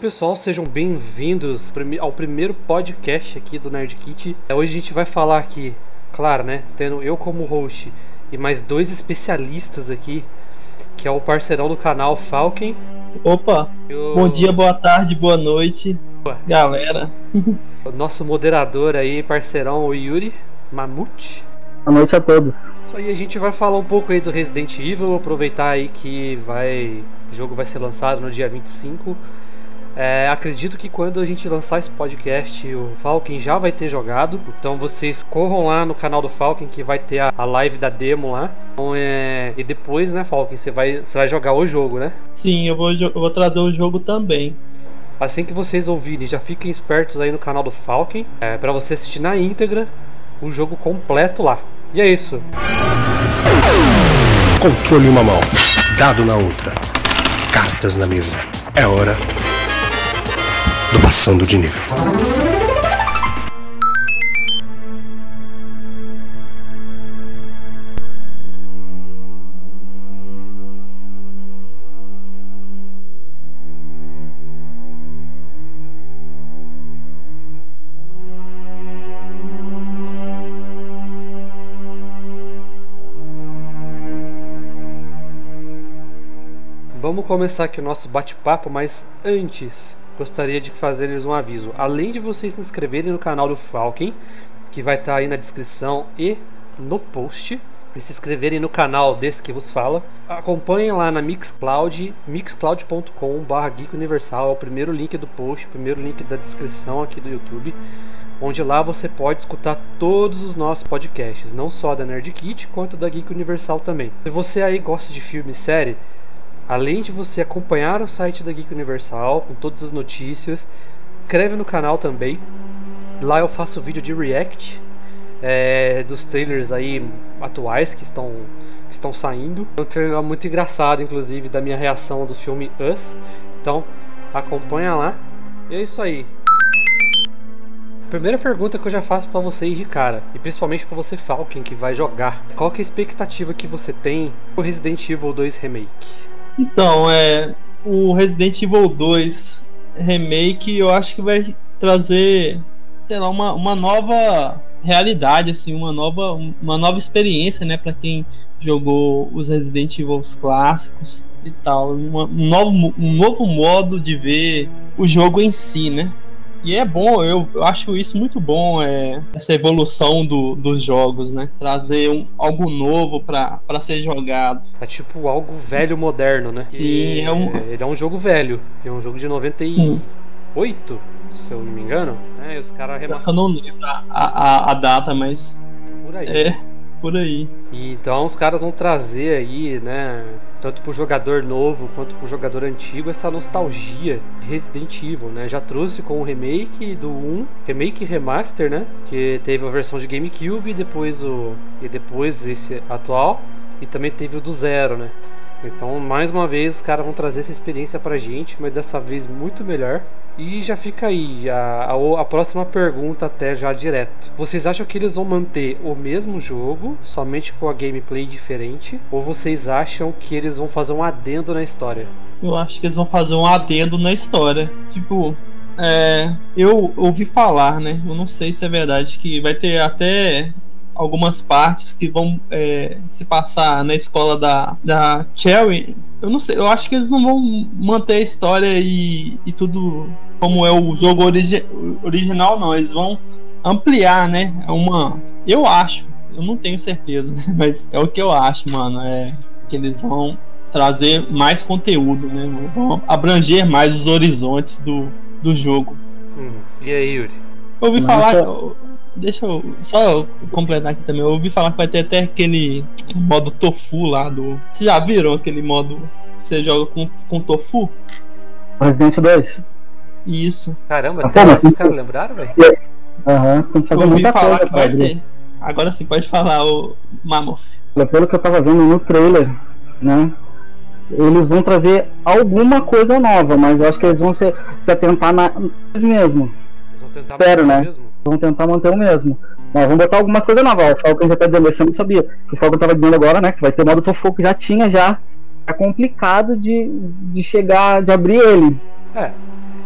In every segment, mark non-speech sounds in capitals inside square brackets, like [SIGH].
E aí pessoal, sejam bem-vindos ao primeiro podcast aqui do Nerd Kit. É, hoje a gente vai falar aqui, claro, né, tendo eu como host e mais dois especialistas aqui, que é o parceirão do canal Falken. Opa! O... Bom dia, boa tarde, boa noite, Opa. galera. [LAUGHS] O nosso moderador aí, parceirão, o Yuri Mamute. Boa noite a todos. Isso aí, a gente vai falar um pouco aí do Resident Evil, aproveitar aí que vai, o jogo vai ser lançado no dia 25 é, acredito que quando a gente lançar esse podcast, o Falcon já vai ter jogado. Então vocês corram lá no canal do Falcon que vai ter a, a live da demo lá. Então, é, e depois, né, Falcon, você vai, você vai jogar o jogo, né? Sim, eu vou, eu vou trazer o jogo também. Assim que vocês ouvirem, já fiquem espertos aí no canal do Falcon é, para você assistir na íntegra o jogo completo lá. E é isso. Controle uma mão, dado na outra, cartas na mesa. É hora Passando de Nível. Vamos começar aqui o nosso bate-papo, mas antes gostaria de fazer-lhes um aviso. Além de vocês se inscreverem no canal do Falken, que vai estar tá aí na descrição e no post, e se inscreverem no canal desse que vos fala, acompanhem lá na Mixcloud, mixcloud.com.br Geek Universal, é o primeiro link do post, o primeiro link da descrição aqui do YouTube, onde lá você pode escutar todos os nossos podcasts, não só da Nerd Kit, quanto da Geek Universal também. Se você aí gosta de filme e série, Além de você acompanhar o site da Geek Universal com todas as notícias, inscreve no canal também. Lá eu faço vídeo de react é, dos trailers aí atuais que estão, que estão saindo. É um trailer muito engraçado, inclusive, da minha reação do filme Us. Então, acompanha lá. E é isso aí. Primeira pergunta que eu já faço para vocês de cara, e principalmente para você Falcon que vai jogar. Qual que é a expectativa que você tem pro Resident Evil 2 Remake? Então, é. O Resident Evil 2 Remake eu acho que vai trazer, sei lá, uma, uma nova realidade, assim, uma nova, uma nova experiência, né, para quem jogou os Resident Evil clássicos e tal. Uma, um, novo, um novo modo de ver o jogo em si, né? E é bom, eu, eu acho isso muito bom, é, essa evolução do, dos jogos, né? Trazer um, algo novo para ser jogado. É tipo algo velho moderno, né? Sim, e, é um... Ele é um jogo velho, é um jogo de 98, Sim. se eu não me engano. Né? E os caras Eu não lembro a, a, a data, mas. Por aí. É, por aí. Então os caras vão trazer aí, né? tanto pro jogador novo quanto pro jogador antigo, essa nostalgia de Resident Evil, né? Já trouxe com o remake do 1, remake remaster, né? Que teve a versão de GameCube depois o e depois esse atual e também teve o do zero, né? Então, mais uma vez, os caras vão trazer essa experiência pra gente, mas dessa vez muito melhor. E já fica aí a, a, a, próxima pergunta até já direto. Vocês acham que eles vão manter o mesmo jogo, somente com a gameplay diferente? Ou vocês acham que eles vão fazer um adendo na história? Eu acho que eles vão fazer um adendo na história. Tipo, é, eu ouvi falar, né? Eu não sei se é verdade que vai ter até algumas partes que vão é, se passar na escola da, da Cherry. Eu não sei, eu acho que eles não vão manter a história e, e tudo como é o jogo origi original, não. Eles vão ampliar, né? É uma. Eu acho, eu não tenho certeza, [LAUGHS] né? mas é o que eu acho, mano. É que eles vão trazer mais conteúdo, né? Vão abranger mais os horizontes do, do jogo. Hum. E aí, Yuri? Eu ouvi falar. Deixa eu só completar aqui também. Eu ouvi falar que vai ter até aquele modo tofu lá do. Vocês já viram aquele modo que você joga com, com tofu? Resident 2. Isso. Caramba, até ah, esses caras lembraram, velho? Aham, tem que fazer eu ouvi falar que vai ter. Agora sim, pode falar, o Mamoff. Pelo que eu tava vendo no trailer, né? Eles vão trazer alguma coisa nova, mas eu acho que eles vão se, se atentar na mesmo. Eles vão tentar Espero, né? Mesmo? Vão tentar manter o mesmo. Mas vamos botar algumas coisas novas. O Falcon já tá dizendo, eu não sabia. O Falcon tava dizendo agora, né, que vai ter modo Tofu que já tinha já. É complicado de, de chegar, de abrir ele. É.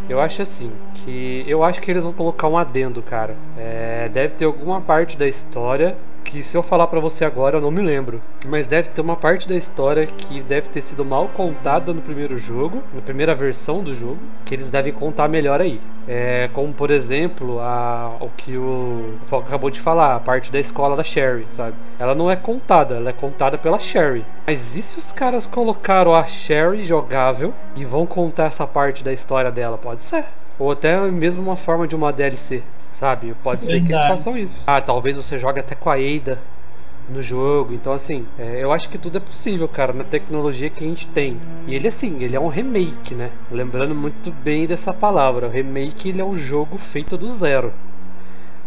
Eu acho assim, que eu acho que eles vão colocar um adendo, cara. É, deve ter alguma parte da história que se eu falar para você agora eu não me lembro, mas deve ter uma parte da história que deve ter sido mal contada no primeiro jogo, na primeira versão do jogo, que eles devem contar melhor aí. É, como por exemplo a, o que o, o Falco acabou de falar, a parte da escola da Sherry, sabe? Ela não é contada, ela é contada pela Sherry. Mas e se os caras colocaram a Sherry jogável e vão contar essa parte da história dela? Pode ser. Ou até mesmo uma forma de uma DLC sabe? Pode ser que eles façam isso. Ah, talvez você jogue até com a Ada no jogo. Então, assim, é, eu acho que tudo é possível, cara, na tecnologia que a gente tem. E ele, assim, ele é um remake, né? Lembrando muito bem dessa palavra. O remake, ele é um jogo feito do zero.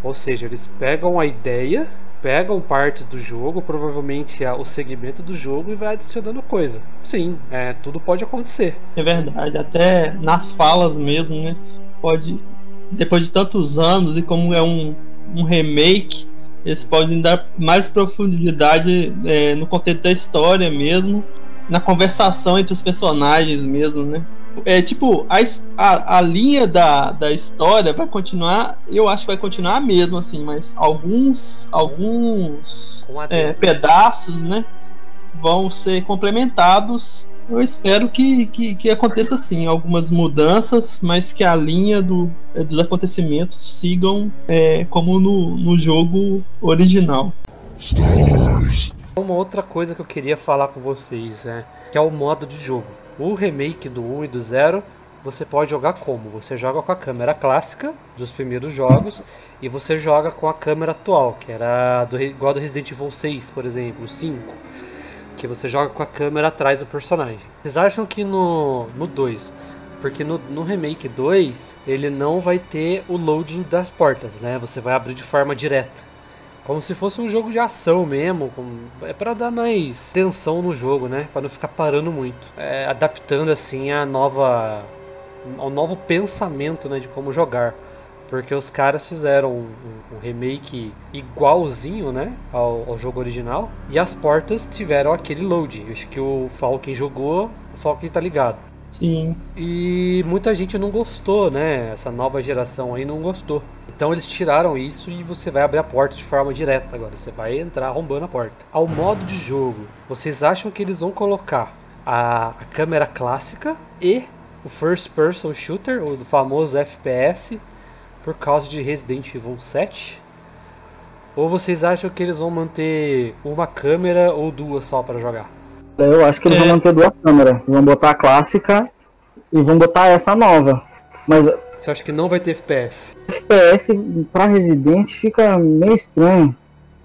Ou seja, eles pegam a ideia, pegam partes do jogo, provavelmente o segmento do jogo e vai adicionando coisa. Sim, é, tudo pode acontecer. É verdade, até nas falas mesmo, né? Pode depois de tantos anos e como é um, um remake, eles podem dar mais profundidade é, no contexto da história mesmo, na conversação entre os personagens mesmo, né? É tipo, a, a, a linha da, da história vai continuar, eu acho que vai continuar a mesma, assim, mas alguns, alguns é, pedaços, né, vão ser complementados eu espero que, que, que, aconteça assim, algumas mudanças, mas que a linha do, é, dos acontecimentos sigam é, como no, no jogo original. Stars. Uma outra coisa que eu queria falar com vocês, né, que é o modo de jogo. O remake do 1 e do 0, você pode jogar como? Você joga com a câmera clássica dos primeiros jogos e você joga com a câmera atual, que era do, igual do Resident Evil 6, por exemplo, 5 que você joga com a câmera atrás do personagem. Vocês acham que no 2, porque no, no remake 2 ele não vai ter o loading das portas, né? Você vai abrir de forma direta. Como se fosse um jogo de ação mesmo, com, é para dar mais tensão no jogo, né? Para não ficar parando muito, é, adaptando assim a nova, ao novo pensamento, né, de como jogar. Porque os caras fizeram um, um, remake igualzinho, né? Ao, ao, jogo original. E as portas tiveram aquele load. Acho que o Falcon jogou, o Falcon tá ligado. Sim. E muita gente não gostou, né? Essa nova geração aí não gostou. Então eles tiraram isso e você vai abrir a porta de forma direta agora. Você vai entrar arrombando a porta. Ao modo de jogo, vocês acham que eles vão colocar a, a câmera clássica e o first person shooter, o famoso FPS, por causa de Resident Evil 7? Ou vocês acham que eles vão manter uma câmera ou duas só para jogar? Eu acho que eles é. vão manter duas câmeras. Vão botar a clássica e vão botar essa nova. Mas você acha que não vai ter FPS? FPS para Resident fica meio estranho.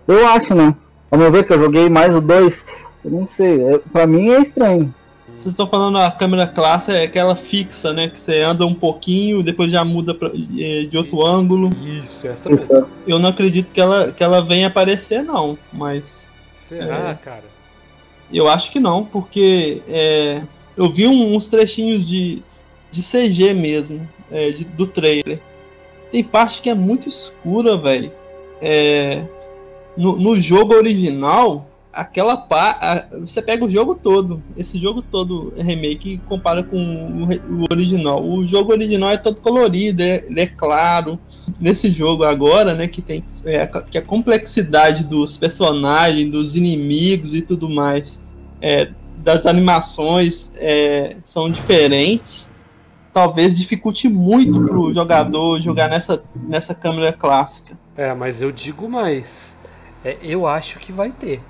Eu acho, né? Vamos ver que eu joguei mais o 2. Eu não sei, é, pra mim é estranho. Vocês estão falando a câmera clássica é aquela fixa, né? Que você anda um pouquinho, depois já muda pra, de outro ângulo. Isso, essa mesmo. Eu não acredito que ela, que ela venha aparecer, não. Mas. Será, é, cara? Eu acho que não, porque é, eu vi uns trechinhos de, de CG mesmo, é, de, do trailer. Tem parte que é muito escura, velho. É, no, no jogo original, aquela pá, você pega o jogo todo, esse jogo todo remake compara com o, original. O jogo original é todo colorido, é, é claro. Nesse jogo agora, né, que tem é, que a complexidade dos personagens, dos inimigos e tudo mais, é, das animações é, são diferentes. Talvez dificulte muito pro jogador jogar nessa, nessa câmera clássica. É, mas eu digo mais. É, eu acho que vai ter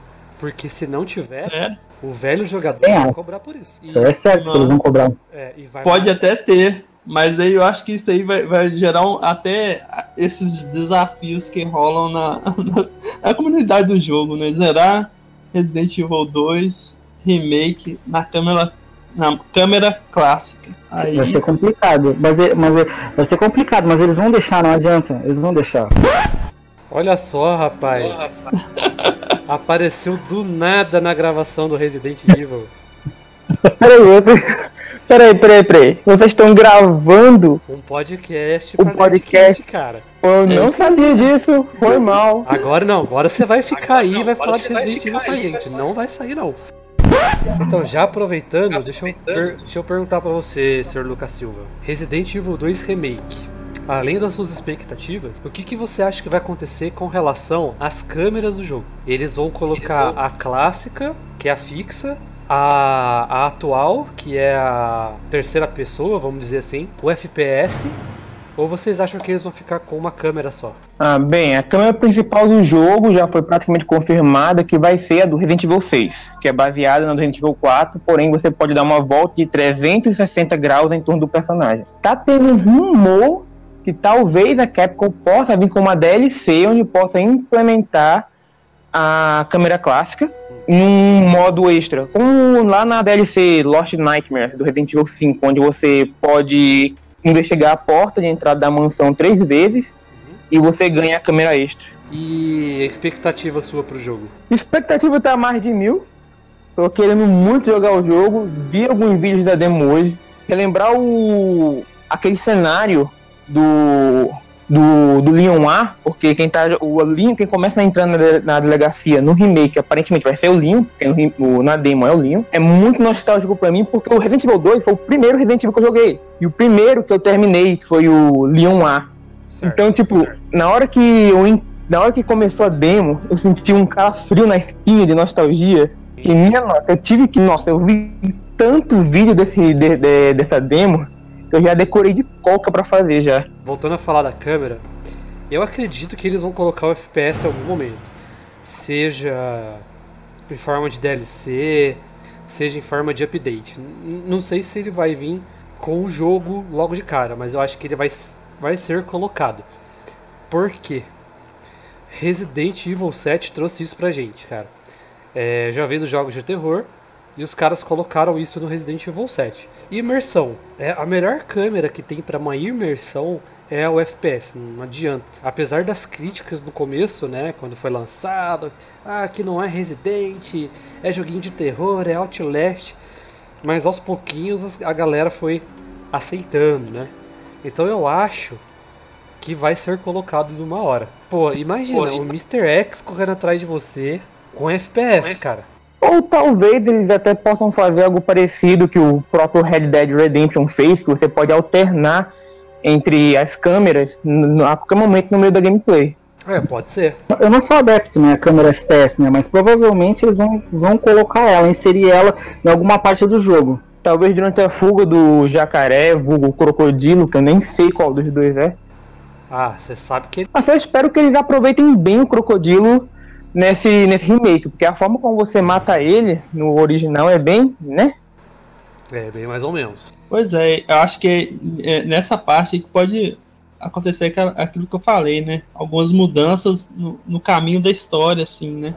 porque se não tiver, é. o velho jogador é. vai cobrar por isso. Isso é certo que eles vão cobrar. É, Pode mais... até ter, mas aí eu acho que isso aí vai, vai gerar um, até esses desafios que rolam na, [LAUGHS] na, na, comunidade do jogo, né? Zerar Resident Evil 2 Remake na câmera, na câmera clássica. Aí... Vai ser complicado, mas, mas vai ser complicado, mas eles vão deixar, não adianta, eles vão deixar. Olha só, rapaz. Oh, rapaz. [LAUGHS] Apareceu do nada na gravação do Resident Evil. [LAUGHS] Peraí, vocês. [LAUGHS] Peraí, peraí, peraí. Vocês estão gravando um podcast um podcast, cara. Eu não sabia disso, foi mal. Agora não, agora você vai ficar agora, aí e vai falar de Resident Evil com a gente. Não vai sair não. Então, já aproveitando, deixa eu, per- deixa eu perguntar pra você, Sr. Lucas Silva. Resident Evil 2 Remake. Além das suas expectativas, o que, que você acha que vai acontecer com relação às câmeras do jogo? Eles vão colocar a clássica, que é a fixa, a, a atual, que é a terceira pessoa, vamos dizer assim, o FPS, ou vocês acham que eles vão ficar com uma câmera só? Ah, bem, a câmera principal do jogo já foi praticamente confirmada que vai ser a do Resident Evil 6, que é baseada na do Resident Evil 4, porém você pode dar uma volta de 360 graus em torno do personagem. Tá tendo um rumor que talvez a Capcom possa vir com uma DLC onde possa implementar a câmera clássica em um modo extra, como lá na DLC Lost Nightmare do Resident Evil 5, onde você pode investigar a porta de entrada da mansão três vezes e você ganha a câmera extra. E a expectativa sua pro jogo? Expectativa tá mais de mil. Tô querendo muito jogar o jogo. Vi alguns vídeos da demo hoje. Relembrar o aquele cenário do do, do Leon A, porque quem tá o Leon, quem começa entrando na, na delegacia no remake, aparentemente vai ser o Leon, porque no, na demo é o Leon. É muito nostálgico pra mim, porque o Resident Evil 2 foi o primeiro Resident Evil que eu joguei. E o primeiro que eu terminei, foi o Leon A. Certo. Então, tipo, na hora que eu na hora que começou a demo, eu senti um calafrio na espinha de nostalgia. E minha nota, eu tive que, nossa, eu vi tanto vídeo desse, de- de- dessa demo eu já decorei de coca pra fazer já. Voltando a falar da câmera, eu acredito que eles vão colocar o FPS em algum momento. Seja em forma de DLC, seja em forma de update. Não sei se ele vai vir com o jogo logo de cara, mas eu acho que ele vai, vai ser colocado. Por quê? Resident Evil 7 trouxe isso pra gente, cara. É, já vendo jogos de terror e os caras colocaram isso no Resident Evil 7. Imersão. É a melhor câmera que tem para uma imersão é o FPS, não adianta. Apesar das críticas no começo, né, quando foi lançado, ah, que não é Resident, é joguinho de terror, é Outlast, mas aos pouquinhos a galera foi aceitando, né? Então eu acho que vai ser colocado numa hora. Pô, imagina o Mr. X correndo atrás de você com FPS, cara. Ou talvez eles até possam fazer algo parecido que o próprio Red Dead Redemption fez, que você pode alternar entre as câmeras a qualquer momento no meio da gameplay. É, pode ser. Eu não sou adepto, né, a câmera FPS, né, mas provavelmente eles vão, vão colocar ela, inserir ela em alguma parte do jogo. Talvez durante a fuga do jacaré, vulgo crocodilo, que eu nem sei qual dos dois é. Ah, você sabe que Mas eu espero que eles aproveitem bem o crocodilo nesse, nesse remake, porque a forma como você mata ele no original é bem, né? é bem mais ou menos. Pois é, eu acho que é nessa parte que pode acontecer aquilo que eu falei, né? Algumas mudanças no, no caminho da história, assim, né?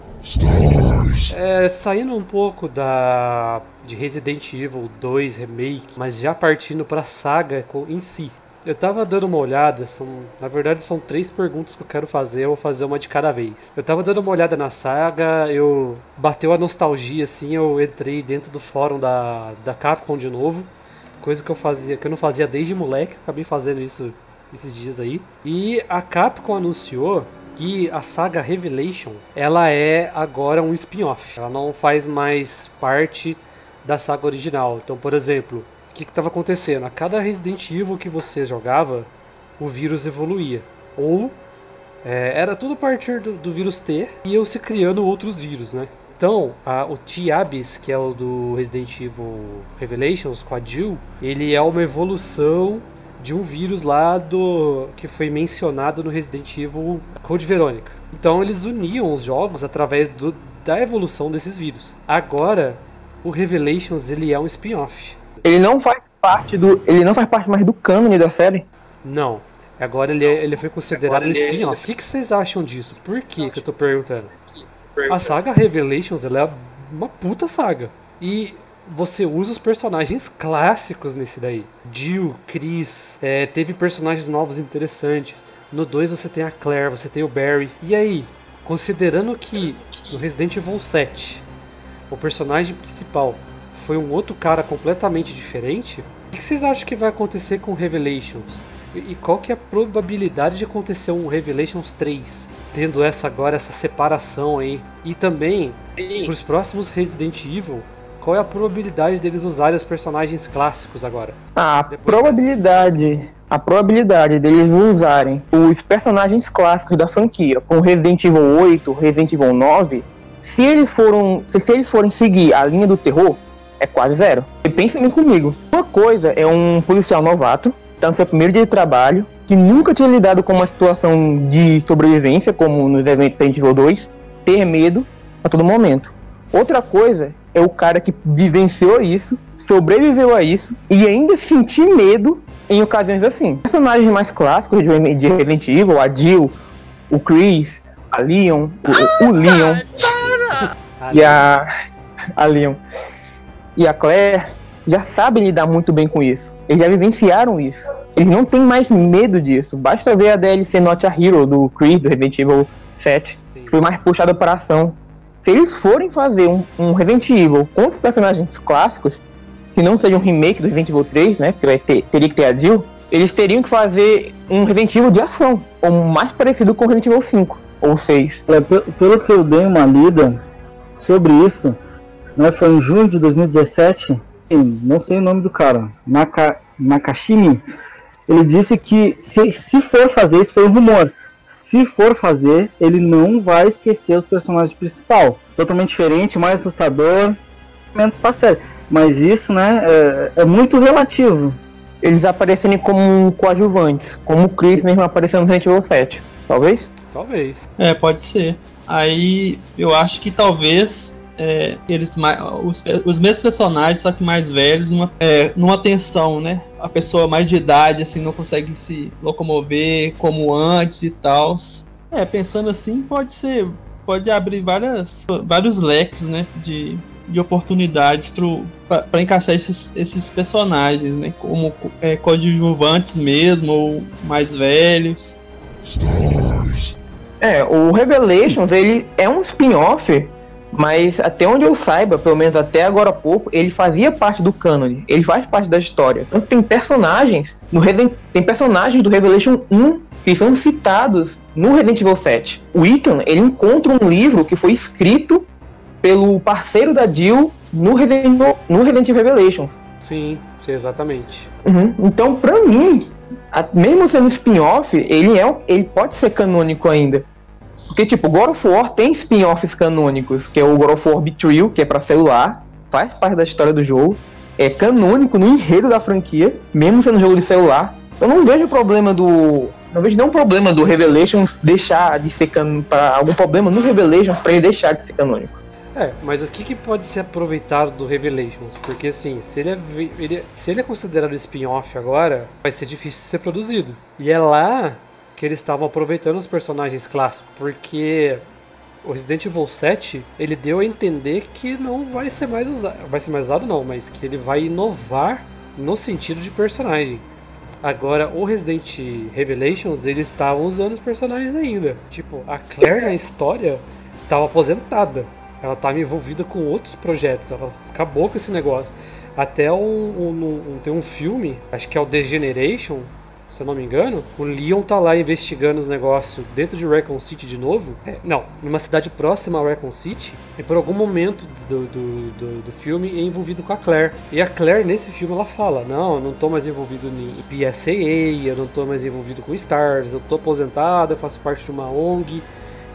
É, saindo um pouco da de Resident Evil 2 Remake, mas já partindo pra saga em si. Eu tava dando uma olhada, são, na verdade são três perguntas que eu quero fazer, eu vou fazer uma de cada vez. Eu tava dando uma olhada na saga, eu bateu a nostalgia assim, eu entrei dentro do fórum da, da Capcom de novo, coisa que eu fazia, que eu não fazia desde moleque, acabei fazendo isso esses dias aí. E a Capcom anunciou que a saga Revelation, ela é agora um spin-off. Ela não faz mais parte da saga original. Então, por exemplo, que estava acontecendo? A cada Resident Evil que você jogava, o vírus evoluía. Ou é, era tudo a partir do, do vírus T e iam se criando outros vírus, né? Então, a- o T-Abyss, que é o do Resident Evil Revelations com a Jill, ele é uma evolução de um vírus lá do que foi mencionado no Resident Evil Code Verônica. Então eles uniam os jogos através do- da evolução desses vírus. Agora, o Revelations ele é um spin-off. Ele não faz parte do. Ele não faz parte mais do cânone da série. Não. Agora ele, é- ele foi considerado um spin-off. O que, que vocês acham disso? Por que, que eu tô perguntando? A saga Revelations ela é uma puta saga. E você usa os personagens clássicos nesse daí. Jill, Chris, é, teve personagens novos interessantes. No 2 você tem a Claire, você tem o Barry. E aí, considerando que no Resident Evil 7 o personagem principal foi um outro cara completamente diferente, o que vocês acham que vai acontecer com Revelations? E qual que é a probabilidade de acontecer um Revelations 3? Tendo essa agora, essa separação aí. E também, para os próximos Resident Evil, qual é a probabilidade deles usarem os personagens clássicos agora? A Depois probabilidade, a probabilidade deles usarem os personagens clássicos da franquia com Resident Evil 8, Resident Evil 9, se eles foram, se, se eles forem seguir a linha do terror, é quase zero. E pense bem comigo. Uma coisa é um policial novato, tá no seu primeiro dia de trabalho, que nunca tinha lidado com uma situação de sobrevivência, como nos eventos Resident Evil 2, ter medo a todo momento. Outra coisa é o cara que vivenciou isso, sobreviveu a isso e ainda sentir medo em ocasiões assim. Personagens mais clássicos de de Resident Evil, a Jill, o Chris, a Leon, o, o Leon e a, a Leon e a Claire já sabem lidar muito bem com isso. Eles já vivenciaram isso. Eles não têm mais medo disso. Basta ver a DLC Not a Hero do Chris, do Resident Evil 7, que foi mais puxada para ação. Se eles forem fazer um, um Resident Evil com os personagens clássicos, que não seja um remake do Resident Evil 3, né? Porque vai ter, teria que ter a Jill, eles teriam que fazer um Resident Evil de ação, ou mais parecido com o Resident Evil 5 ou 6. É, pe- pelo que eu dei uma lida sobre isso, né, foi em junho de 2017, e não sei o nome do cara, Naka, Nakashimi, ele disse que se, se for fazer, isso foi um rumor, se for fazer, ele não vai esquecer os personagens principal. Totalmente diferente, mais assustador, menos pra série. Mas isso, né, é, é muito relativo. Eles aparecerem como coadjuvantes, como o Chris mesmo apareceu no Resident Evil 7, talvez? Talvez. É, pode ser. Aí eu acho que talvez é, eles os, os mesmos personagens, só que mais velhos, numa, é, numa tensão, né? A pessoa mais de idade assim não consegue se locomover como antes e tal. É, pensando assim, pode ser, pode abrir várias, vários leques, né? De, de oportunidades para encaixar esses, esses personagens, né? Como é, coadjuvantes mesmo, ou mais velhos. É, o Revelations, ele é um spin-off, mas até onde eu saiba, pelo menos até agora há pouco, ele fazia parte do canon, ele faz parte da história. Então tem personagens no Resident, tem personagens do Revelation 1 que são citados no Resident Evil 7. O Ethan, ele encontra um livro que foi escrito pelo parceiro da Jill no Resident Evil, no Resident Evil Revelations. Sim, exatamente. Uhum. Então, pra mim, mesmo sendo spin-off, ele, é, ele pode ser canônico ainda. Porque, tipo, God of War tem spin-offs canônicos, que é o God of War Betrayal, que é pra celular, faz parte da história do jogo, é canônico no enredo da franquia, mesmo sendo jogo de celular. Eu não vejo problema do. Não vejo nenhum problema do Revelations deixar de ser canônico. Algum problema no Revelations pra ele deixar de ser canônico. É, mas o que, que pode ser aproveitado do Revelations? Porque assim, se ele é, ele é- se ele é considerado spin-off agora, vai ser difícil de ser produzido. E é lá que eles estavam aproveitando os personagens clássicos, porque o Resident Evil 7, ele deu a entender que não vai ser mais usado, vai ser mais usado não, mas que ele vai inovar no sentido de personagem. Agora, o Resident Revelations, eles estavam usando os personagens ainda. Tipo, a Claire na história estava aposentada. Ela estava envolvida com outros projetos. Ela acabou com esse negócio. Até um, um- um- tem um filme, acho que é o Degeneration, se eu não me engano. O Leon tá lá investigando os negócios dentro de Recon City de novo. É, não, numa cidade próxima a Recon City. E por algum momento do, do, do, do filme é envolvido com a Claire. E a Claire nesse filme ela fala: Não, eu não tô mais envolvido em PSAA, eu não tô mais envolvido com Stars, eu tô aposentado, eu faço parte de uma ONG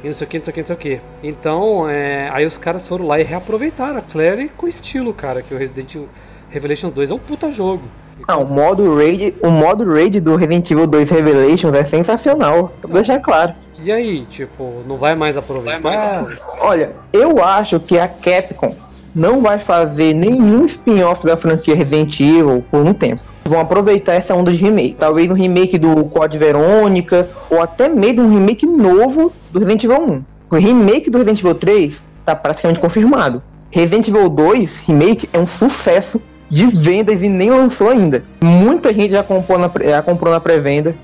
e não sei o que, não sei o que, não sei o que. Então, é, aí os caras foram lá e reaproveitaram a Claire com estilo, cara, que o Resident Evil Revelation 2 é um puta jogo. Ah, o modo raid, o modo raid do Resident Evil 2 Revelations é sensacional. Vou deixar claro. E aí, tipo, não vai mais aproveitar? Olha, eu acho que a Capcom não vai fazer nenhum spin-off da franquia Resident Evil por um tempo. Vão aproveitar essa onda de remake. Talvez um remake do Code Verônica, ou até mesmo um remake novo do Resident Evil 1. O remake do Resident Evil 3 tá praticamente confirmado. Resident Evil 2 Remake é um sucesso de vendas e nem lançou ainda. Muita gente já comprou na, já comprou na pré-venda.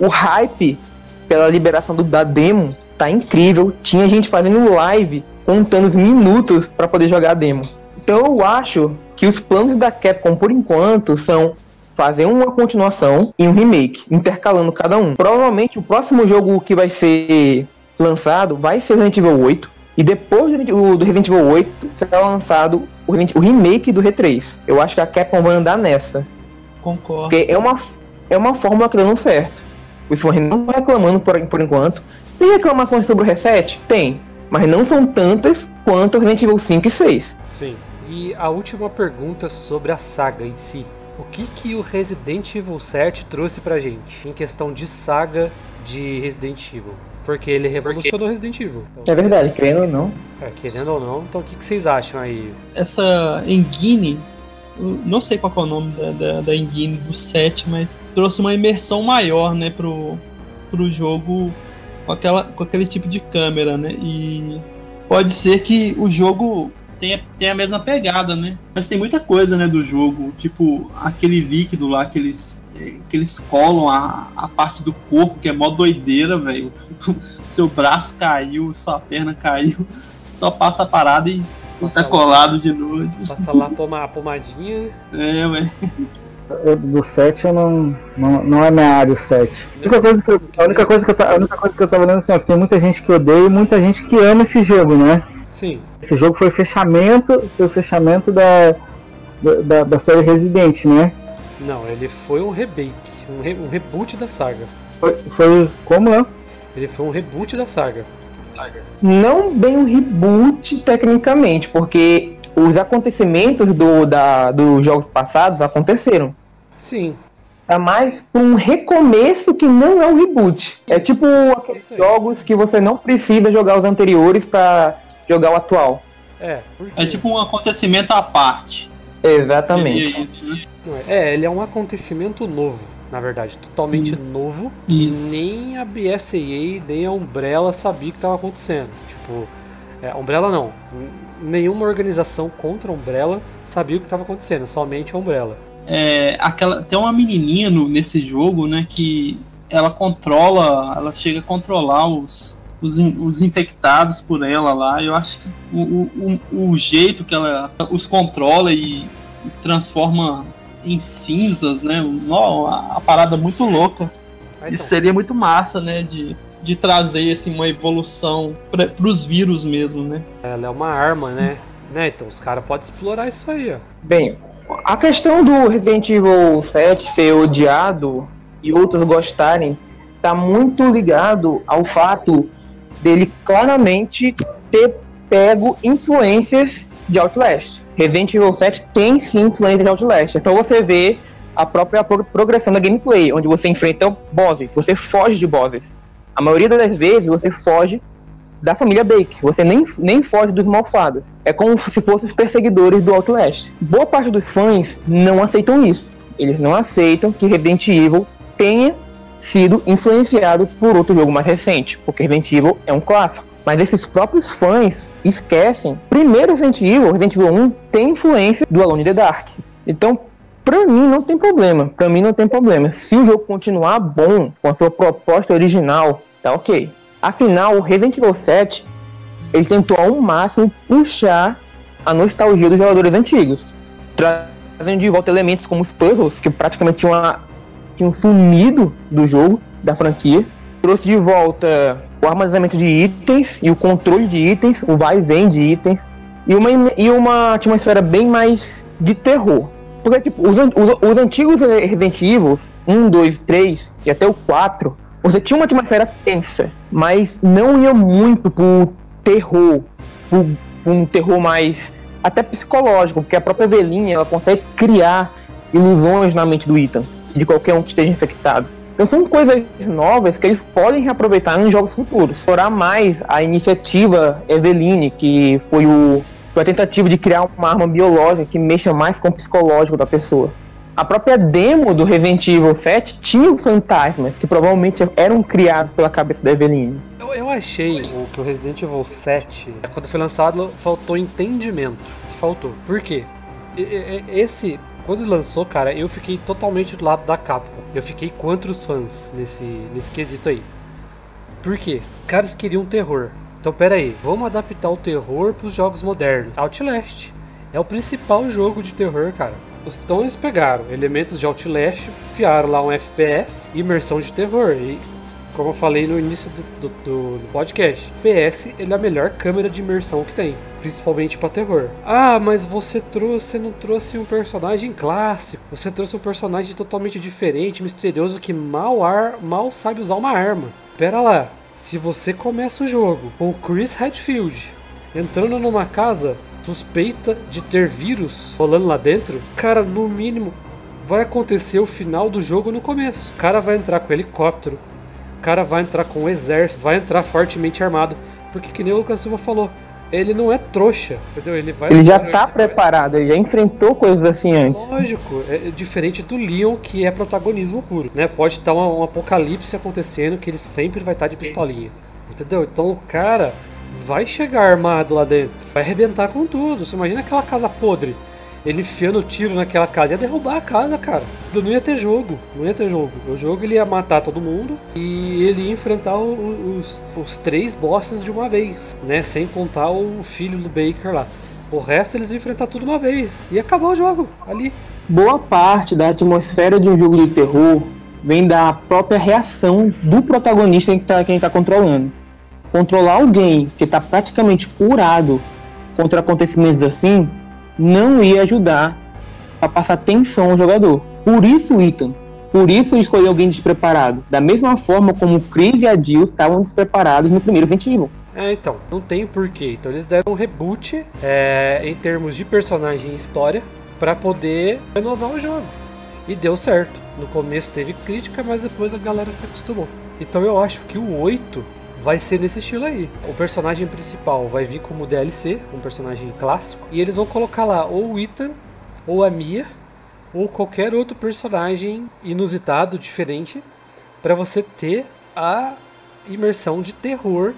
O hype pela liberação do, da demo tá incrível. Tinha gente fazendo live contando os minutos para poder jogar a demo. Então eu acho que os planos da Capcom por enquanto são fazer uma continuação e um remake, intercalando cada um. Provavelmente o próximo jogo que vai ser lançado vai ser Resident Evil 8. E depois do, do Resident Evil 8, será lançado o, o remake do R3. Eu acho que a Capcom vai andar nessa. Concordo. Porque é uma, é uma fórmula que dando certo. Os fãs não estão reclamando por, por enquanto. Tem reclamações sobre o reset? Tem. Mas não são tantas quanto o Resident Evil 5 e 6. Sim. E a última pergunta sobre a saga em si. O que, que o Resident Evil 7 trouxe pra gente em questão de saga de Resident Evil? Porque ele revolucionou Resident Evil. Então, É verdade, querendo ou não. é, querendo ou não, então o que, que vocês acham aí? Essa engine, não sei qual que é o nome da, da, da engine do 7, mas trouxe uma imersão maior, né, pro, pro jogo com, aquela, com aquele tipo de câmera, né? E pode ser que o jogo tenha, tenha a mesma pegada, né? Mas tem muita coisa, né, do jogo, tipo aquele líquido lá que eles, que eles colam a, a parte do corpo, que é mó doideira, velho. [LAUGHS] Seu braço caiu, sua perna caiu, só passa a parada e tá colado de novo. Passa lá poma- a pomadinha. É, velho. Eu- do 7 eu não, não. Não é minha área o 7. A única coisa que eu, a única coisa que eu, a única coisa que eu tava lendo assim, ó, que tem muita gente que odeia e muita gente que ama esse jogo, né? Sim. Esse jogo foi o fechamento, foi o fechamento da, da, da série Resident, né? Não, ele foi um remake, um, re- um reboot da saga. Foi, foi como é? Ele foi um reboot da saga. Não bem um reboot tecnicamente, porque os acontecimentos do, da, dos jogos passados aconteceram. Sim, É mais um recomeço que não é um reboot. É tipo aqueles jogos que você não precisa jogar os anteriores pra jogar o atual. é. Por É tipo um acontecimento à parte. Exatamente. Isso, né? É, ele é um acontecimento novo, na verdade, totalmente novo. Isso. Nem a BSAA, nem a Umbrella sabia o que estava acontecendo. Tipo, é, Umbrella não. Nenhuma organização contra a Umbrella sabia o que estava acontecendo, somente a Umbrella. É, aquela, tem uma menininha no- nesse jogo, né, que ela controla, ela chega a controlar os, os, in- os infectados por ela lá. Eu acho que o, o, o- jeito que ela os controla e, e transforma em cinzas, né, nó, a, a parada muito louca. Ah, Isso então, seria muito massa, né, de, de trazer assim, uma evolução para os vírus mesmo, né? ela é uma arma, né? né? Então os caras podem explorar isso aí, ó. Bem, a questão do Resident Evil 7 ser odiado e outros gostarem tá muito ligado ao fato dele claramente ter pego influências de Outlast. Resident Evil 7 tem sim influência de Outlast. Então você vê a própria pro- progressão da gameplay, onde você enfrenta bosses, você foge de bosses. A maioria das vezes você foge da família Bake. Você nem, nem foge dos malfados. É como se fossem os perseguidores do Outlast. Boa parte dos fãs não aceitam isso. Eles não aceitam que Resident Evil tenha sido influenciado por outro jogo mais recente, porque Resident Evil é um clássico. Mas esses próprios fãs esquecem. Primeiro Resident Evil, Resident Evil 1, tem influência do Alone in the Dark. Então, pra mim não tem problema. Pra mim não tem problema. Se o jogo continuar bom, com a sua proposta original, tá ok. Afinal, o Resident Evil 7, ele tentou ao máximo puxar a nostalgia dos jogadores antigos. Trazendo de volta elementos como os puzzles, que praticamente tinham, uma- tinham sumido do jogo, da franquia. Trouxe de volta o armazenamento de itens e o controle de itens, o vai e vem de itens. E uma, e uma atmosfera bem mais de terror. Porque, tipo, os, os, os antigos Resident Evil, 1, 2, 3 e até o 4, você tinha uma atmosfera tensa, mas não ia muito pro terror, pro, pro um terror mais até psicológico, porque a própria Eveline, ela consegue criar ilusões na mente do Ethan, de qualquer um que esteja infectado. Então são coisas novas que eles podem reaproveitar nos jogos futuros. Explorar mais a iniciativa Eveline, que foi o foi a tentativa de criar uma arma biológica que mexa mais com o psicológico da pessoa. A própria demo do Resident Evil 7 tinha fantasmas que provavelmente eram criados pela cabeça da Eveline. Eu, eu achei o, que o Resident Evil 7, quando foi lançado, faltou entendimento. Faltou. Por quê? Esse, quando lançou, cara, eu fiquei totalmente do lado da Capcom. Eu fiquei contra os fãs nesse, nesse quesito aí. Por quê? Os caras queriam terror. Então, pera aí, vamos adaptar o terror pros jogos modernos. Outlast é o principal jogo de terror, cara. Os- eles pegaram elementos de Outlast, enfiaram lá um FPS, imersão de terror. E como eu falei no início do, do, do, podcast. PS, ele é a melhor câmera de imersão que tem. Principalmente para terror. Ah, mas você trouxe, não trouxe um personagem clássico. Você trouxe um personagem totalmente diferente, misterioso, que mal, ar, mal sabe usar uma arma. Pera lá, se você começa o jogo com Chris Redfield entrando numa casa suspeita de ter vírus rolando lá dentro, cara, no mínimo vai acontecer o final do jogo no começo. O cara vai entrar com helicóptero, o cara vai entrar com o exército, vai entrar fortemente armado. Porque que nem o Lucas Silva falou, ele não é trouxa, entendeu? Ele vai. Ele já tá preparado, ele já enfrentou coisas assim antes. Lógico, é diferente do Leon, que é protagonismo puro, né? Pode estar um, um apocalipse acontecendo que ele sempre vai estar de pistolinha. Entendeu? Então o cara vai chegar armado lá dentro, vai arrebentar com tudo. Você imagina aquela casa podre ele enfiando tiro naquela casa, ia derrubar a casa, cara. Não ia ter jogo, não ia ter jogo. O jogo ele ia matar todo mundo e ele ia enfrentar os, os três bosses de uma vez, né? Sem contar o filho do Baker lá. O resto eles iam enfrentar tudo uma vez e acabar o jogo ali. Boa parte da atmosfera de um jogo de terror vem da própria reação do protagonista que está tá controlando. Controlar alguém que está praticamente curado contra acontecimentos assim não ia ajudar a passar tensão ao jogador. Por isso o Ethan, por isso escolher alguém despreparado. Da mesma forma como o Chris e a Jill estavam despreparados no primeiro Resident É, então, não tem porquê. Então eles deram um reboot é, em termos de personagem e história para poder renovar o jogo. E deu certo. No começo teve crítica, mas depois a galera se acostumou. Então eu acho que o 8 vai ser nesse estilo aí. O personagem principal vai vir como DLC, um personagem clássico, e eles vão colocar lá ou o Ethan, ou a Mia, ou qualquer outro personagem inusitado, diferente, para você ter a imersão de terror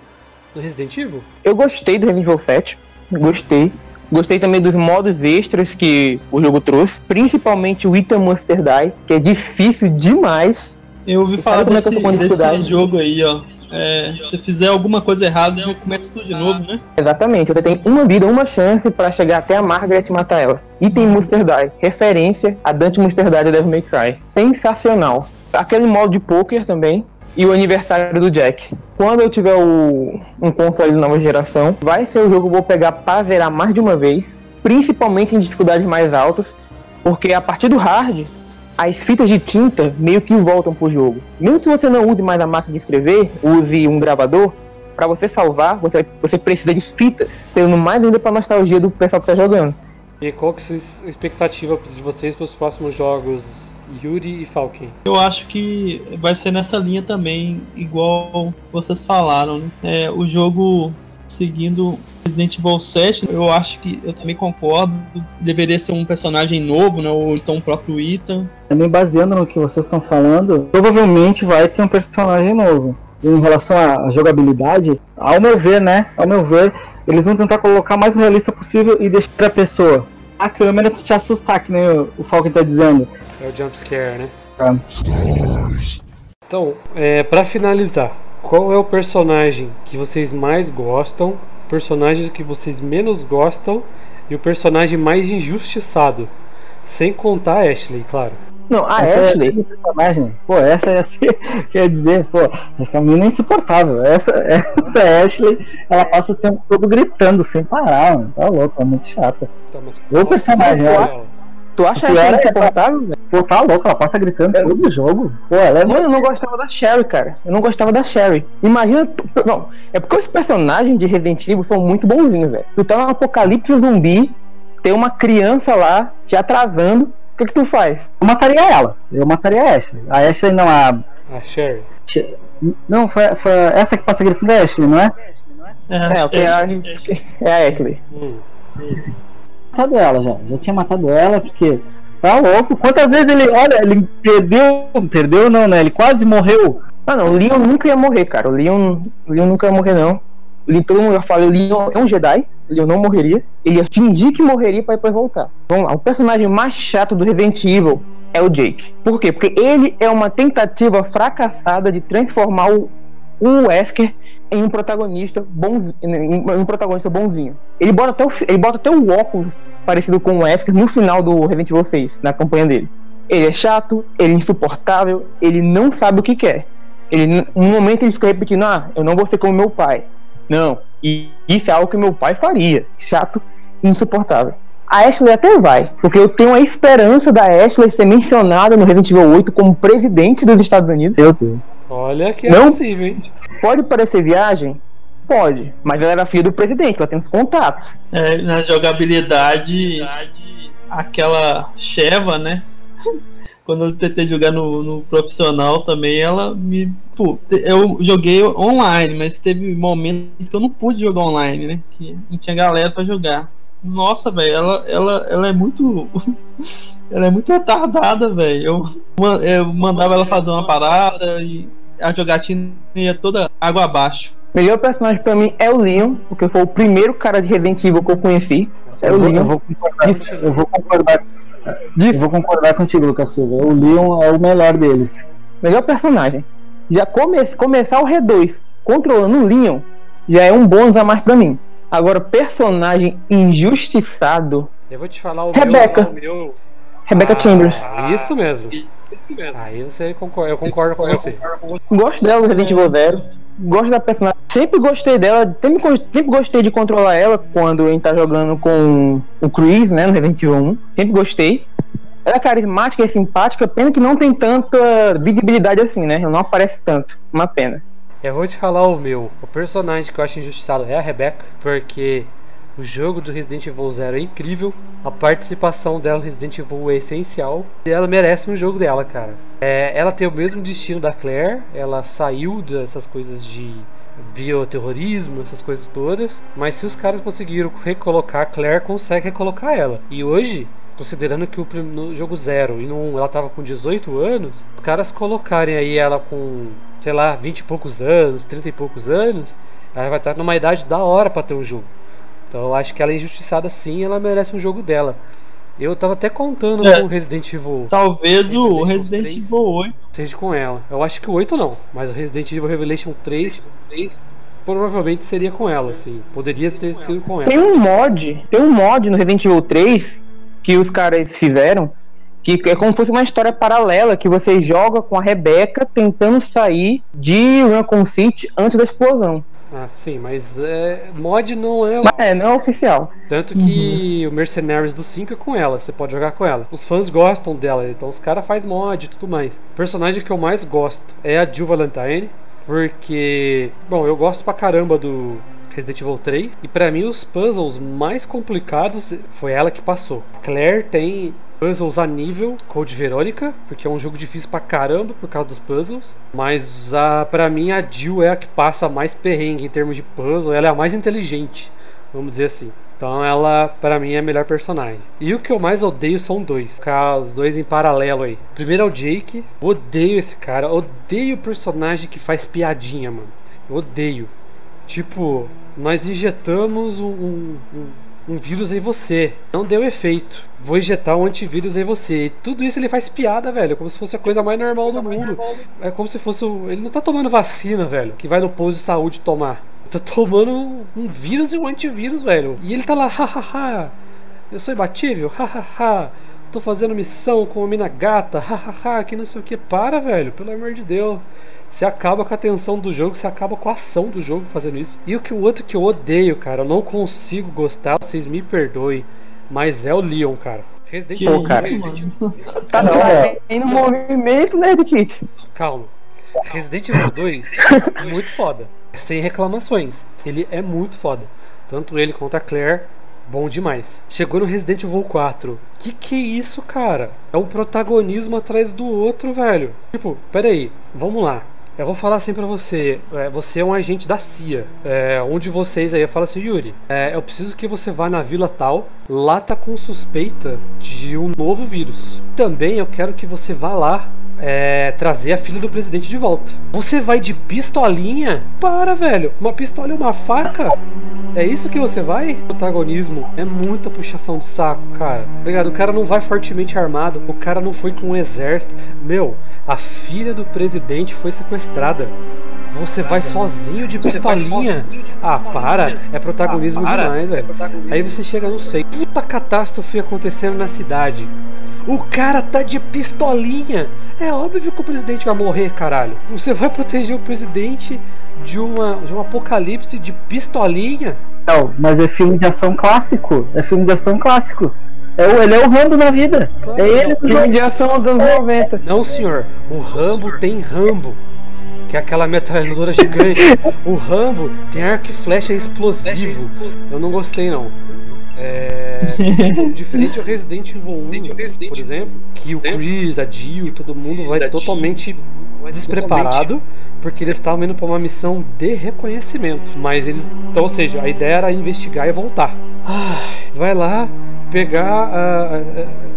no Resident Evil. Eu gostei do Resident Evil 7, gostei. Gostei também dos modos extras que o jogo trouxe, principalmente o Ethan Monster Die, que é difícil demais. Eu ouvi falar desse, desse jogo aí, ó. É, se fizer alguma coisa errada, já começa tudo de novo, né? Exatamente, você tem uma vida, uma chance para chegar até a Margaret e matar ela. Item Monster Die, referência a Dante Monster Die de Devil May Cry. Sensacional. Aquele modo de poker também, e o aniversário do Jack. Quando eu tiver o, um console de nova geração, vai ser o jogo que eu vou pegar para zerar mais de uma vez, principalmente em dificuldades mais altas, porque a partir do hard as fitas de tinta meio que voltam pro jogo. Mesmo que você não use mais a máquina de escrever, use um gravador, para você salvar, você, você precisa de fitas, tendo mais ainda pra nostalgia do pessoal que tá jogando. E qual que é a expectativa de vocês para os próximos jogos, Yuri e Falcon? Eu acho que vai ser nessa linha também, igual vocês falaram. Né? É, o jogo seguindo Resident Evil 7, eu acho que eu também concordo. Deveria ser um personagem novo, né? Ou então o próprio Ethan. Também baseando no que vocês estão falando, provavelmente vai ter um personagem novo. Em relação à jogabilidade, ao meu ver, né? Ao meu ver, eles vão tentar colocar mais realista possível e deixar a pessoa. A câmera te assustar, que nem o Falcon tá dizendo. É o jumpscare, né? É. Então, é, para finalizar, qual é o personagem que vocês mais gostam, personagens que vocês menos gostam e o personagem mais injustiçado? Sem contar a Ashley, claro. Não, a essa é Ashley. É personagem, pô, essa é assim, [LAUGHS] quer dizer, pô, essa menina é insuportável. Essa, [LAUGHS] essa Ashley, ela passa o tempo todo gritando sem parar, mano. Tá louco, é muito chata. Tá, o personagem, ela, Tu acha ela é insuportável, velho? Pô, tá louco, ela passa gritando é. todo o jogo. Pô, ela é Mano, eu não gostava da Sherry, cara. Eu não gostava da Sherry. Imagina. Não, é porque os personagens de Resident Evil são muito bonzinhos, velho. Tu tá no apocalipse zumbi, tem uma criança lá te atrasando. O que, que tu faz? Eu mataria ela. Eu mataria a Ashley. A Ashley não, a. A Sherry. Não, foi, foi essa que passa gritando a Ashley, não é? É, é, é, a, é a Ashley. Hum matado ela já. Já tinha matado ela, porque tá louco. Quantas vezes ele, olha, ele perdeu. Perdeu não, né? Ele quase morreu. Não, o Leon nunca ia morrer, cara. O Leon, o Leon nunca ia morrer, não. Leon, todo mundo já fala, o Leon é um Jedi, o Leon não morreria. Ele ia fingir que morreria pra depois voltar. Vamos lá, o personagem mais chato do Resident Evil é o Jake. Por quê? Porque ele é uma tentativa fracassada de transformar o, o Wesker em um protagonista bonzinho, um protagonista bonzinho. Ele bota até o, ele bota até o óculos parecido com o Wesker no final do Resident Evil 6, na campanha dele. Ele é chato, ele é insuportável, ele não sabe o que quer. Ele, um momento ele fica repetindo, ah, eu não vou ser como meu pai. Não, e isso é algo que meu pai faria. Chato, insuportável. A Ashley até vai, porque eu tenho a esperança da Ashley ser mencionada no Resident Evil 8 como presidente dos Estados Unidos. Meu Deus. Olha que é Não. possível, hein? Pode parecer viagem? Pode, mas ela era filha do presidente, ela tem os contatos. É, na jogabilidade, aquela Sheva, né? [LAUGHS] Quando eu tentei jogar no, no profissional também, ela me. Pô, eu joguei online, mas teve momento que eu não pude jogar online, né? Que não tinha galera pra jogar. Nossa, velho, ela, ela, ela é muito. [LAUGHS] ela é muito retardada, velho. Eu, eu mandava ela fazer uma parada e a jogatina ia toda água abaixo. Melhor personagem pra mim é o Leon, porque foi o primeiro cara de Resident Evil que eu conheci. É o Eu vou, eu Leon. vou concordar, eu vou concordar. Eu vou concordar contigo, Lucas Silva. O Leon é o melhor deles. Melhor personagem. Já come começar o R2 controlando o Leon já é um bônus a mais pra mim. Agora, personagem injustiçado, Eu vou te falar o Rebecca. meu. o meu- Rebecca Ah, Chambers. Isso mesmo. Aí você concorda, eu concordo com você. Gosto dela Resident Evil Zero. Gosto da personagem. Sempre gostei dela. Sempre, sempre gostei de controlar ela quando a gente tá jogando com o Chris, né? No Resident Evil 1. Sempre gostei. Ela é carismática e simpática. Pena que não tem tanta visibilidade assim, né? Ela não aparece tanto. Uma pena. Eu vou te falar o meu. O personagem que eu acho injustiçado é a Rebecca, porque o jogo do Resident Evil Zero é incrível. A participação dela no Resident Evil é essencial. E ela merece um jogo dela, cara. É, ela tem o mesmo destino da Claire. Ela saiu dessas coisas de bioterrorismo, essas coisas todas. Mas se os caras conseguiram recolocar a Claire, consegue recolocar ela. E hoje, considerando que o no jogo zero e no 1 ela tava com 18 anos, os caras colocarem aí ela com, sei lá, 20 e poucos anos, 30 e poucos anos, ela vai estar numa idade da hora pra ter um jogo. Então eu acho que ela é injustiçada sim, ela merece um jogo dela. Eu tava até contando É. com o Resident Evil Talvez o Resident Resident Evil Evil 8 seja com ela. Eu acho que o 8 não, mas o Resident Evil Revelation 3 provavelmente seria com ela, assim. Poderia ter sido com ela. Tem um mod, tem um mod no Resident Evil 3 que os caras fizeram, que é como se fosse uma história paralela que você joga com a Rebecca tentando sair de Raccoon City antes da explosão. Ah, sim, mas é, mod não é. É, não é oficial. Tanto que o Mercenaries do 5 é com ela, você pode jogar com ela. Os fãs gostam dela, então os caras fazem mod e tudo mais. O personagem que eu mais gosto é a Jill Valentine, porque, bom, eu gosto pra caramba do Resident Evil 3, e pra mim os puzzles mais complicados foi ela que passou. Claire tem puzzles a nível Code Verônica, porque é um jogo difícil pra caramba por causa dos puzzles, mas a, pra mim a Jill é a que passa mais perrengue em termos de puzzle, ela é a mais inteligente vamos dizer assim. Então ela, pra mim, é a melhor personagem. E o que eu mais odeio são dois, os dois em paralelo aí. Primeiro é o Jake, odeio esse cara, odeio o personagem que faz piadinha, mano. Odeio. Tipo, nós injetamos um, um, um- um vírus em você, não deu efeito. Vou injetar um antivírus em você. E tudo isso ele faz piada, velho, como se fosse a coisa mais normal do mundo. É como se fosse. o- Ele não tá tomando vacina, velho, que vai no posto de saúde tomar. Tá tomando um, um vírus e um antivírus, velho. E ele tá lá, hahaha. Eu sou imbatível, hahaha. Tô fazendo missão com uma mina gata, hahaha, que não sei o que. Para, velho, pelo amor de Deus. Você acaba com a tensão do jogo, você acaba com a ação do jogo fazendo isso. E o que o outro que eu odeio, cara, eu não consigo gostar, vocês me perdoem, mas é o Leon, cara. Resident que Pô, cara. mano. Tá no movimento, né, de que Calma. Resident Evil 2 é muito foda. Sem reclamações. Ele é muito foda. Tanto ele quanto a Claire, bom demais. Chegou no Resident Evil 4. Que que é isso, cara? É um protagonismo atrás do outro, velho. Tipo, peraí, vamos lá. Eu vou falar assim pra você. é, você é um agente da CIA. É, um de vocês aí fala assim, Yuri. é, eu preciso que você vá na vila tal. Lá tá com suspeita de um novo vírus. Também eu quero que você vá lá é, trazer a filha do presidente de volta. Você vai de pistolinha? Para, velho. Uma pistola e uma faca? É isso que você vai? Protagonismo é muita puxação de saco, cara. Obrigado. O cara não vai fortemente armado. O cara não foi com um exército. Meu, a filha do presidente foi sequestrada. Você vai sozinho de pistolinha? Ah, para. É protagonismo demais, velho. Aí você chega, não sei. Puta catástrofe acontecendo na cidade. O cara tá de pistolinha. É óbvio que o presidente vai morrer, caralho. Você vai proteger o presidente de, uma, de um apocalipse de pistolinha? Não, mas é filme de ação clássico. É filme de ação clássico. É o, ele é o Rambo na vida. Claro, é ele não. Filme de ação dos anos 90. Não, senhor. O Rambo tem Rambo. Que é aquela metralhadora gigante. O Rambo tem arco e flecha explosivo. Eu não gostei, não. É... [LAUGHS] Diferente do Resident Evil 1, por exemplo, que o Chris, a Jill, todo mundo vai totalmente despreparado, porque eles estavam indo para uma missão de reconhecimento. Mas eles. Então, ou seja, a ideia era investigar e voltar. Ai, vai lá pegar. a- a-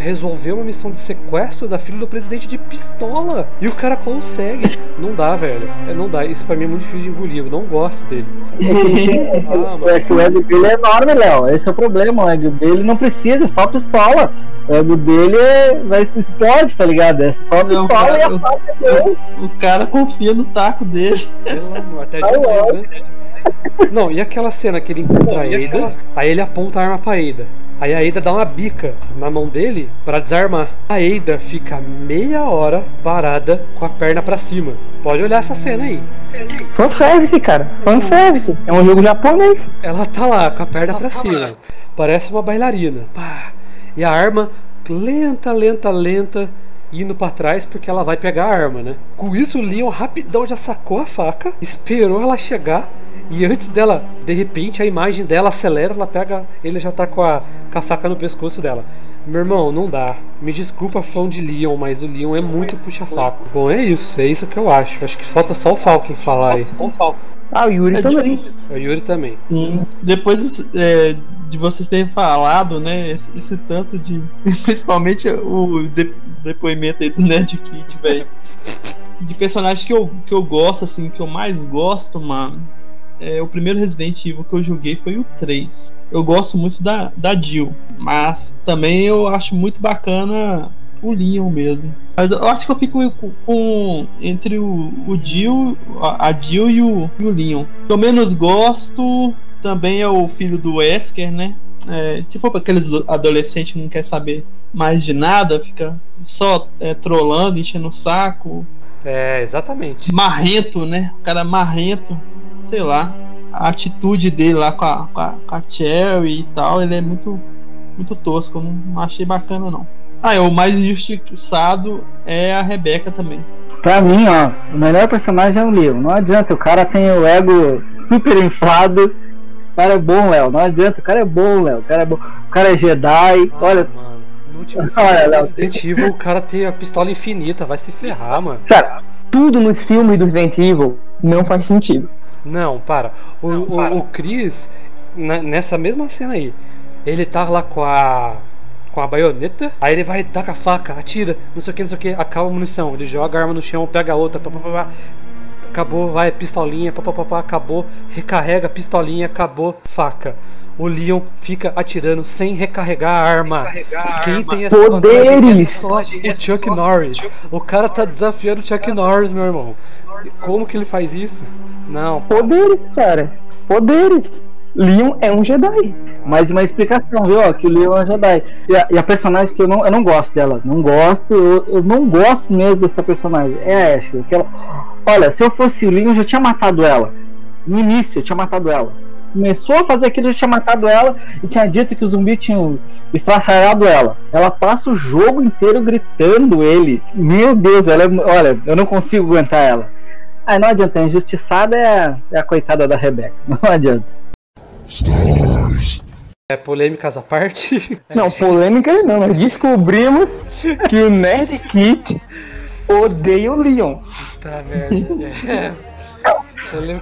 resolver uma missão de sequestro da filha do presidente de pistola. E o cara consegue. Não dá, velho. É, não dá. Isso pra mim é muito difícil de engolir. Eu não gosto dele. Ah, [LAUGHS] mano. É que o ego dele é enorme, Léo. Esse é o problema. O ego dele não precisa, é só pistola. O ego dele é... vai se explode, tá ligado? É só Não, pistola cara, e a faca dele. O cara confia no taco dele. Pelo amor, até Tá demais, né? Não, e aquela cena que ele encontra a Ada, aí ele aponta a arma pra Ada. Aí a Ada dá uma bica na mão dele pra desarmar. A Ada fica meia hora parada com a perna pra cima. Pode olhar essa cena aí. Fanservice, cara. Fanservice. É um jogo japonês. Ela tá lá com a perna pra cima. Parece uma bailarina. Pá. E a arma lenta, lenta, lenta indo pra trás porque ela vai pegar a arma, né? Com isso o Leon rapidão já sacou a faca, esperou ela chegar e antes dela, de repente a imagem dela acelera, ela pega, ele já tá com a, com a faca no pescoço dela. Meu irmão, não dá. Me desculpa fã de Leon, mas o Leon é muito puxa-saco. Bom, é isso, é isso que eu acho. Acho que falta só o Falcon falar aí. Ah, o Yuri É também. O Yuri também. Sim. Depois é, de vocês terem falado, né, esse, esse tanto de. [LAUGHS] Principalmente o de- depoimento aí do Nerd Kit, velho. De personagens que eu, que eu gosto, assim, que eu mais gosto, mano. É, o primeiro Resident Evil que eu joguei foi o 3. Eu gosto muito da, da Jill, mas também eu acho muito bacana o Leon mesmo. Mas eu acho que eu fico com, com- entre o, o Jill, a, a Jill e o, e o Leon. O que eu menos gosto também é o filho do Wesker, né? É, tipo aqueles do- adolescentes que não quer saber mais de nada, fica só é, trolando, enchendo o saco. É, exatamente. Marrento, né? O cara marrento, sei lá. A atitude dele lá com a, com a, com a Cherry e tal, ele é muito, muito tosco. eu Não, achei bacana, não. Ah, é, o mais injustiçado é a Rebeca também. Pra mim, ó, o melhor personagem é o Leon. Não adianta, o cara tem o ego super inflado. O cara é bom, Léo. Não adianta, o cara é bom, Léo. O cara é bom. O cara é Jedi. Ah, Olha, mano, no último [LAUGHS] filme Olha, do Léo. Resident Evil, o cara tem a pistola infinita, vai se ferrar, mano. Cara, tudo nos filmes do Resident Evil não faz sentido. Não, para. O, o, o Chris, na- nessa mesma cena aí, ele tá lá com a. com a baioneta, aí ele vai dar com a faca, atira, não sei o que, não sei o que, acaba a munição, ele joga a arma no chão, pega a outra, pá, pá, pá, pá, acabou, vai, pistolinha, pá, pá, pá, pá, acabou, recarrega, pistolinha, acabou, faca. O Leon fica atirando sem recarregar a arma. Quem tem essa Poderes! é só o Chuck Norris. O cara tá desafiando o Chuck Norris, meu irmão. Como que ele faz isso? Não, Poderes, cara. Poderes. Leon é um Jedi. mais uma explicação, viu? Ó, que o Leon é um Jedi. E a, e a personagem que eu não, eu não gosto dela. Não gosto, eu, eu não gosto mesmo dessa personagem. É a Ashley. Aquela... Olha, se eu fosse o Leon, eu já tinha matado ela. No início, eu tinha matado ela. Começou a fazer aquilo, já tinha matado ela e tinha dito que os zumbis tinham estraçalhado ela. Ela passa o jogo inteiro gritando ele. Meu Deus, ela é, olha, eu não consigo aguentar ela. Ah, não adianta, a injustiçada é a, é a coitada da Rebeca. [LAUGHS] Não adianta. é polêmicas à parte. [LAUGHS] Não, polêmica não. Nós descobrimos que o Nerd Kit odeia o Leon. tá, velho. É. [LAUGHS]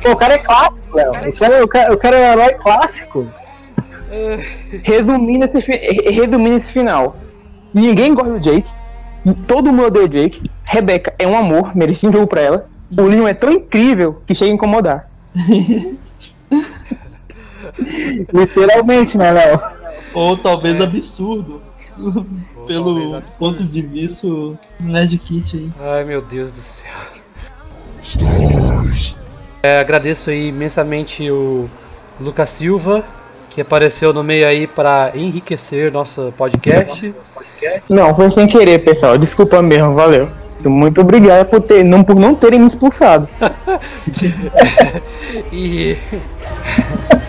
Pô, o cara é clássico, Léo. Eu quero, eu quero, eu quero um herói clássico. Resumindo esse, resumindo esse final. Ninguém gosta do Jake. Todo mundo odeia o Jake. Rebecca é um amor, merecia um jogo pra ela. O Leon é tão incrível que chega a incomodar. [LAUGHS] Literalmente, né, Léo? Ou talvez absurdo. talvez Pelo absurdo. ponto de vista do Nerd Kit aí. Ai meu Deus do céu. É, agradeço aí imensamente o Lucas Silva, que apareceu no meio aí para enriquecer nosso podcast. podcast. Não, foi sem querer, pessoal. Desculpa mesmo, valeu. Muito obrigado por, ter, não, por não terem me expulsado. [LAUGHS] E [LAUGHS]